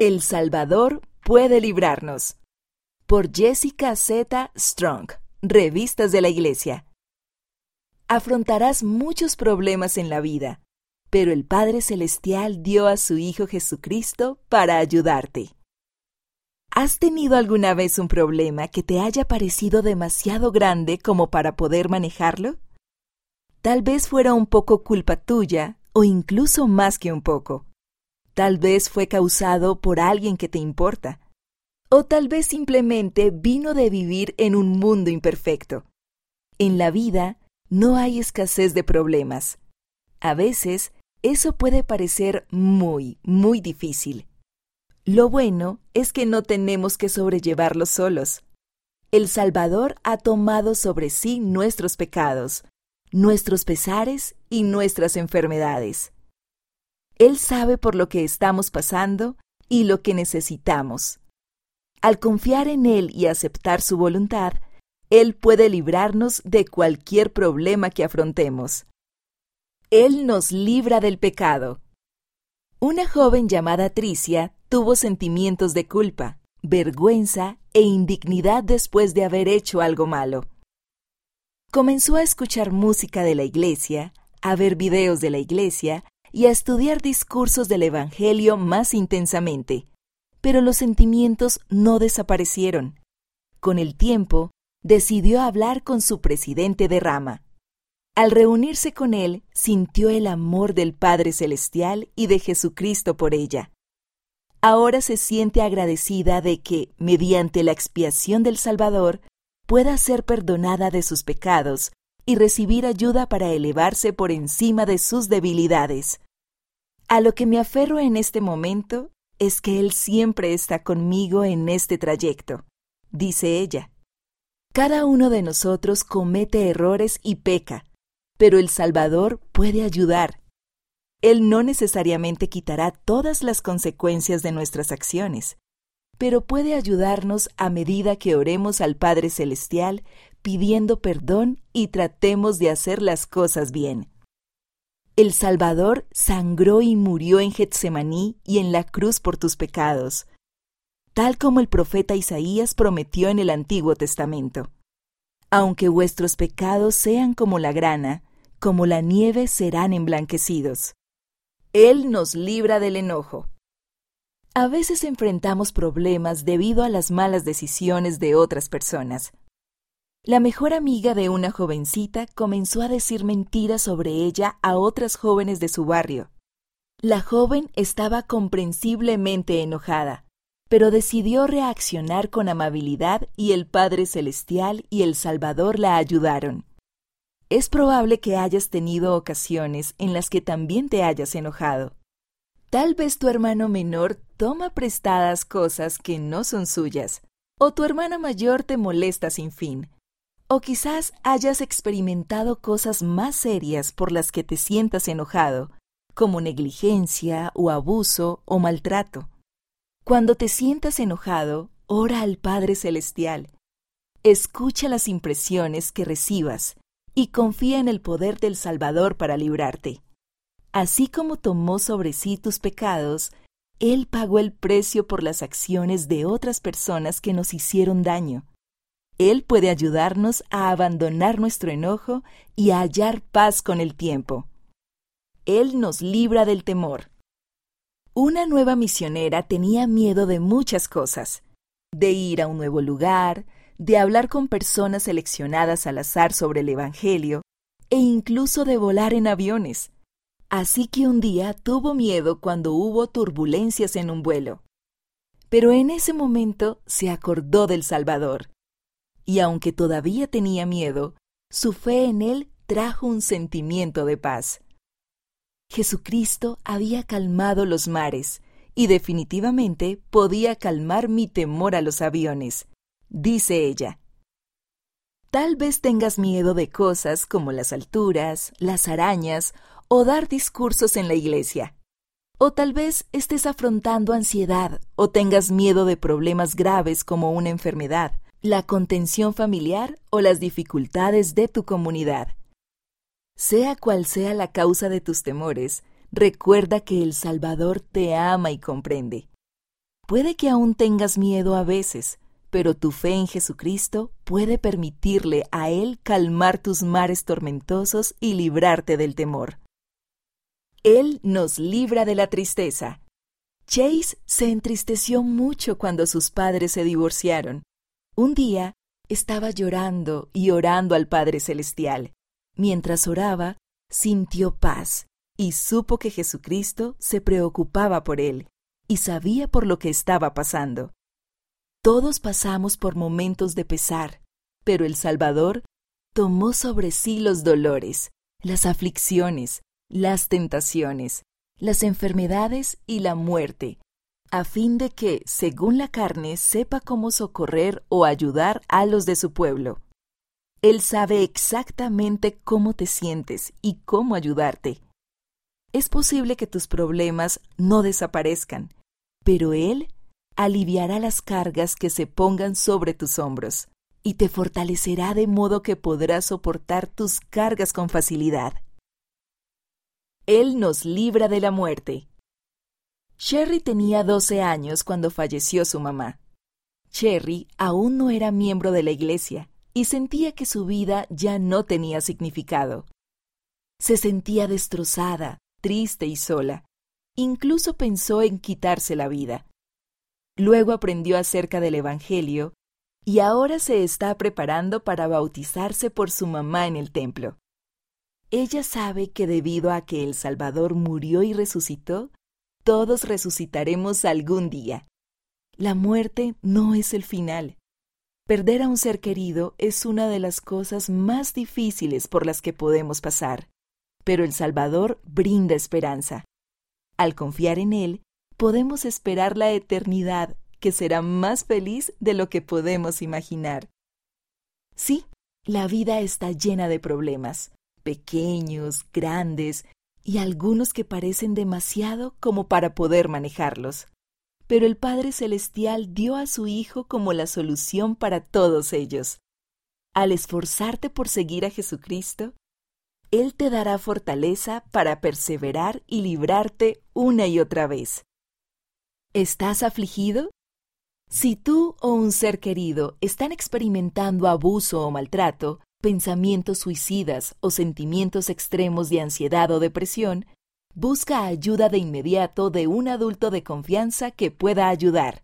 El Salvador puede librarnos. Por Jessica Z. Strong, Revistas de la Iglesia. Afrontarás muchos problemas en la vida, pero el Padre Celestial dio a su Hijo Jesucristo para ayudarte. ¿Has tenido alguna vez un problema que te haya parecido demasiado grande como para poder manejarlo? Tal vez fuera un poco culpa tuya o incluso más que un poco. Tal vez fue causado por alguien que te importa. O tal vez simplemente vino de vivir en un mundo imperfecto. En la vida no hay escasez de problemas. A veces eso puede parecer muy, muy difícil. Lo bueno es que no tenemos que sobrellevarlo solos. El Salvador ha tomado sobre sí nuestros pecados, nuestros pesares y nuestras enfermedades. Él sabe por lo que estamos pasando y lo que necesitamos. Al confiar en Él y aceptar su voluntad, Él puede librarnos de cualquier problema que afrontemos. Él nos libra del pecado. Una joven llamada Tricia tuvo sentimientos de culpa, vergüenza e indignidad después de haber hecho algo malo. Comenzó a escuchar música de la iglesia, a ver videos de la iglesia y a estudiar discursos del Evangelio más intensamente, pero los sentimientos no desaparecieron. Con el tiempo, decidió hablar con su presidente de rama. Al reunirse con él, sintió el amor del Padre Celestial y de Jesucristo por ella. Ahora se siente agradecida de que, mediante la expiación del Salvador, pueda ser perdonada de sus pecados y recibir ayuda para elevarse por encima de sus debilidades. A lo que me aferro en este momento es que Él siempre está conmigo en este trayecto, dice ella. Cada uno de nosotros comete errores y peca, pero el Salvador puede ayudar. Él no necesariamente quitará todas las consecuencias de nuestras acciones, pero puede ayudarnos a medida que oremos al Padre Celestial pidiendo perdón y tratemos de hacer las cosas bien. El Salvador sangró y murió en Getsemaní y en la cruz por tus pecados, tal como el profeta Isaías prometió en el Antiguo Testamento. Aunque vuestros pecados sean como la grana, como la nieve serán emblanquecidos. Él nos libra del enojo. A veces enfrentamos problemas debido a las malas decisiones de otras personas. La mejor amiga de una jovencita comenzó a decir mentiras sobre ella a otras jóvenes de su barrio. La joven estaba comprensiblemente enojada, pero decidió reaccionar con amabilidad y el Padre Celestial y el Salvador la ayudaron. Es probable que hayas tenido ocasiones en las que también te hayas enojado. Tal vez tu hermano menor toma prestadas cosas que no son suyas, o tu hermana mayor te molesta sin fin o quizás hayas experimentado cosas más serias por las que te sientas enojado, como negligencia o abuso o maltrato. Cuando te sientas enojado, ora al Padre Celestial. Escucha las impresiones que recibas y confía en el poder del Salvador para librarte. Así como tomó sobre sí tus pecados, Él pagó el precio por las acciones de otras personas que nos hicieron daño. Él puede ayudarnos a abandonar nuestro enojo y a hallar paz con el tiempo. Él nos libra del temor. Una nueva misionera tenía miedo de muchas cosas, de ir a un nuevo lugar, de hablar con personas seleccionadas al azar sobre el Evangelio, e incluso de volar en aviones. Así que un día tuvo miedo cuando hubo turbulencias en un vuelo. Pero en ese momento se acordó del Salvador y aunque todavía tenía miedo, su fe en él trajo un sentimiento de paz. Jesucristo había calmado los mares y definitivamente podía calmar mi temor a los aviones, dice ella. Tal vez tengas miedo de cosas como las alturas, las arañas o dar discursos en la iglesia. O tal vez estés afrontando ansiedad o tengas miedo de problemas graves como una enfermedad la contención familiar o las dificultades de tu comunidad. Sea cual sea la causa de tus temores, recuerda que el Salvador te ama y comprende. Puede que aún tengas miedo a veces, pero tu fe en Jesucristo puede permitirle a Él calmar tus mares tormentosos y librarte del temor. Él nos libra de la tristeza. Chase se entristeció mucho cuando sus padres se divorciaron. Un día estaba llorando y orando al Padre Celestial. Mientras oraba, sintió paz y supo que Jesucristo se preocupaba por él y sabía por lo que estaba pasando. Todos pasamos por momentos de pesar, pero el Salvador tomó sobre sí los dolores, las aflicciones, las tentaciones, las enfermedades y la muerte, a fin de que, según la carne, sepa cómo socorrer o ayudar a los de su pueblo. Él sabe exactamente cómo te sientes y cómo ayudarte. Es posible que tus problemas no desaparezcan, pero Él aliviará las cargas que se pongan sobre tus hombros y te fortalecerá de modo que podrás soportar tus cargas con facilidad. Él nos libra de la muerte. Sherry tenía 12 años cuando falleció su mamá. Cherry aún no era miembro de la iglesia y sentía que su vida ya no tenía significado. Se sentía destrozada, triste y sola, Incluso pensó en quitarse la vida. Luego aprendió acerca del Evangelio y ahora se está preparando para bautizarse por su mamá en el templo. Ella sabe que debido a que el Salvador murió y resucitó, todos resucitaremos algún día. La muerte no es el final. Perder a un ser querido es una de las cosas más difíciles por las que podemos pasar, pero el Salvador brinda esperanza. Al confiar en Él, podemos esperar la eternidad que será más feliz de lo que podemos imaginar. Sí, la vida está llena de problemas, pequeños, grandes, y algunos que parecen demasiado como para poder manejarlos. Pero el Padre Celestial dio a su Hijo como la solución para todos ellos. Al esforzarte por seguir a Jesucristo, él te dará fortaleza para perseverar y librarte una y otra vez. ¿Estás afligido? Si tú o un ser querido están experimentando abuso o maltrato, pensamientos suicidas o sentimientos extremos de ansiedad o depresión, busca ayuda de inmediato de un adulto de confianza que pueda ayudar.